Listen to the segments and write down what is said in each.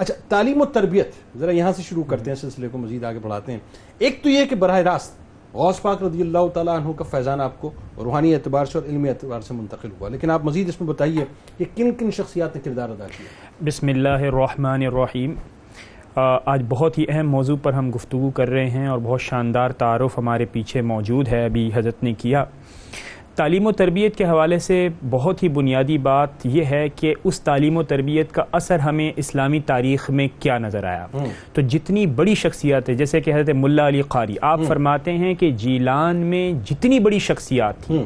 اچھا تعلیم و تربیت، ذرا یہاں سے شروع کرتے ہیں، سلسلے کو مزید آگے بڑھاتے ہیں۔ ایک تو یہ کہ براہ راست غوث پاک رضی اللہ تعالیٰ عنہ کا فیضان آپ کو روحانی اعتبار سے اور علمی اعتبار سے منتقل ہوا۔ لیکن آپ مزید اس میں بتائیے کہ کن کن شخصیات نے کردار ادا کیا؟ بسم اللہ الرحمن الرحیم۔ آج بہت ہی اہم موضوع پر ہم گفتگو کر رہے ہیں اور بہت شاندار تعارف ہمارے پیچھے موجود ہے، ابھی حضرت نے کیا۔ تعلیم و تربیت کے حوالے سے بہت ہی بنیادی بات یہ ہے کہ اس تعلیم و تربیت کا اثر ہمیں اسلامی تاریخ میں کیا نظر آیا؟ تو جتنی بڑی شخصیات ہے جیسے کہ حضرت ملا علی قاری آپ فرماتے ہیں کہ جیلان میں جتنی بڑی شخصیات تھیں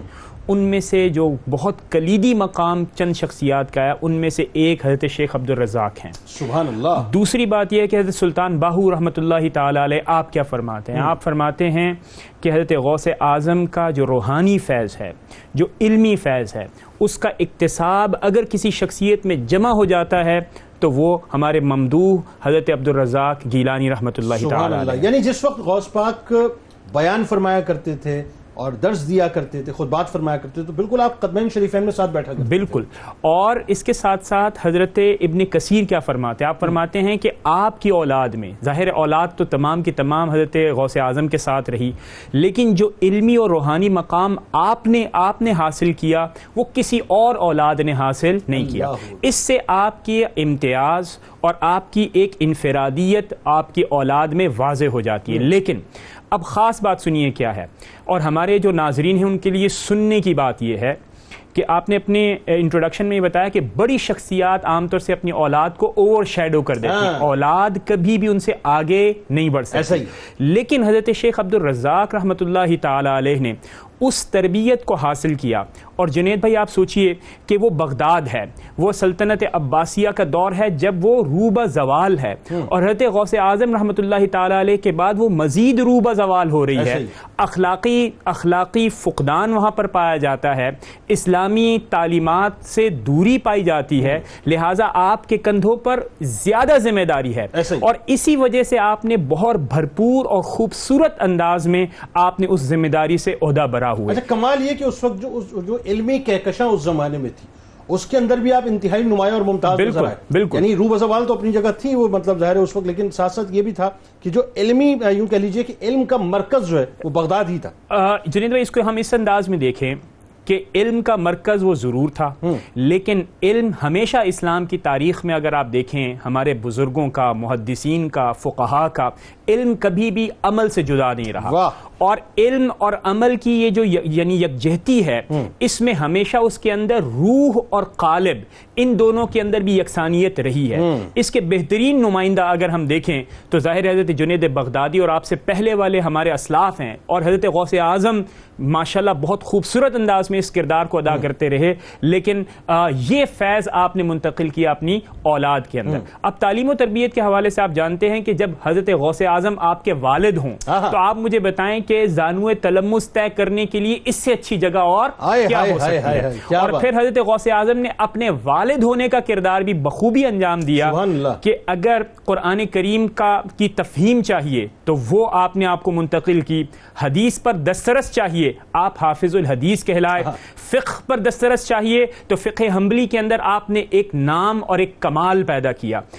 ان میں سے جو بہت کلیدی مقام چند شخصیات کا ہے ان میں سے ایک حضرت شیخ عبد الرزاق ہیں۔ سبحان اللہ۔ دوسری بات یہ ہے کہ حضرت سلطان باہو رحمۃ اللہ تعالی علیہ آپ کیا فرماتے ہیں؟ آپ فرماتے ہیں کہ حضرت غوث اعظم کا جو روحانی فیض ہے جو علمی فیض ہے اس کا اقتصاب اگر کسی شخصیت میں جمع ہو جاتا ہے تو وہ ہمارے ممدوح حضرت عبد الرزاق گیلانی رحمۃ اللہ تعالی یعنی جس وقت غوث پاک بیان فرمایا کرتے تھے اور درس دیا کرتے تھے خود بات فرمایا کرتے تھے تو بالکل آپ قدمین شریفین میں ساتھ بیٹھا بالکل۔ اور اس کے ساتھ ساتھ حضرت ابن کثیر کیا فرماتے ہیں؟ آپ فرماتے ہیں کہ آپ کی اولاد میں ظاہر اولاد تو تمام کی تمام حضرت غوث اعظم کے ساتھ رہی لیکن جو علمی اور روحانی مقام آپ نے آپ نے حاصل کیا وہ کسی اور اولاد نے حاصل نہیں کیا۔ اس سے آپ کی امتیاز اور آپ کی ایک انفرادیت آپ کی اولاد میں واضح ہو جاتی ہے۔ لیکن اب خاص بات سنیے کیا ہے۔ اور ہمارے جو ناظرین ہیں ان کے لیے سننے کی بات یہ ہے کہ آپ نے اپنے انٹروڈکشن میں یہ بتایا کہ بڑی شخصیات عام طور سے اپنی اولاد کو اوور شیڈو کر دیتی ہیں۔ اولاد کبھی بھی ان سے آگے نہیں بڑھ سکتی۔ لیکن حضرت شیخ عبد الرزاق رحمۃ اللہ تعالی علیہ نے اس تربیت کو حاصل کیا۔ اور جنید بھائی آپ سوچئے کہ وہ بغداد ہے۔ وہ سلطنت عباسیہ کا دور ہے جب وہ روبہ زوال ہے۔ اور حضرت غوث اعظم رحمۃ اللہ تعالی علیہ کے بعد وہ مزید روبہ زوال ہو رہی ہے۔ اخلاقی اخلاقی فقدان وہاں پر پایا جاتا ہے۔ اسلامی تعلیمات سے دوری پائی جاتی ہے۔ لہٰذا آپ کے کندھوں پر زیادہ ذمہ داری ہے۔ اور اسی وجہ سے آپ نے بہت بھرپور اور خوبصورت انداز میں آپ نے اس ذمہ داری سے عہدہ برا ہوئے۔ اچھا کمال یہ کہ اس وقت جو جو علمی کہکشاں اس زمانے میں تھی اس کے اندر بھی آپ انتہائی نمایاں اور ممتاز بالکل بالکل۔ یعنی روب زوال تو اپنی جگہ تھی وہ مطلب ظاہر ہے اس وقت لیکن ساتھ ساتھ یہ بھی تھا کہ جو علمی یوں کہہ لیجیے کہ علم کا مرکز جو ہے وہ بغداد ہی تھا۔ جنید بھائی اس کو ہم اس انداز میں دیکھیں کہ علم کا مرکز وہ ضرور تھا لیکن علم ہمیشہ اسلام کی تاریخ میں اگر آپ دیکھیں ہمارے بزرگوں کا محدثین کا فقہا کا علم کبھی بھی عمل سے جدا نہیں رہا۔ اور علم اور عمل کی یہ جو یعنی یکجہتی ہے اس میں ہمیشہ اس کے اندر روح اور قالب ان دونوں کے اندر بھی یکسانیت رہی ہے۔ اس کے بہترین نمائندہ اگر ہم دیکھیں تو ظاہر حضرت جنید بغدادی اور آپ سے پہلے والے ہمارے اسلاف ہیں۔ اور حضرت غوث اعظم ماشاءاللہ بہت خوبصورت انداز میں اس کردار کو ادا کرتے رہے۔ لیکن یہ فیض آپ نے منتقل کیا اپنی اولاد کے اندر۔ اب تعلیم و تربیت کے حوالے سے آپ جانتے ہیں کہ جب حضرت غوث اعظم آپ کے والد ہوں تو آپ مجھے بتائیں کہ زانو تلمس طے کرنے کے لیے اس سے اچھی جگہ اور کیا ہو سکتی ہے؟ اور پھر حضرت غوث اعظم نے اپنے والد ہونے کا کردار بھی بخوبی انجام دیا کہ اگر قرآن کریم کا کی تفہیم چاہیے تو وہ آپ نے آپ کو منتقل کی۔ حدیث پر دسترس چاہیے۔ آپ حافظ الحدیث کہلائے۔ فقہ پر دسترس چاہیے تو فقہ حنبلی کے اندر آپ نے ایک نام اور ایک کمال پیدا کیا۔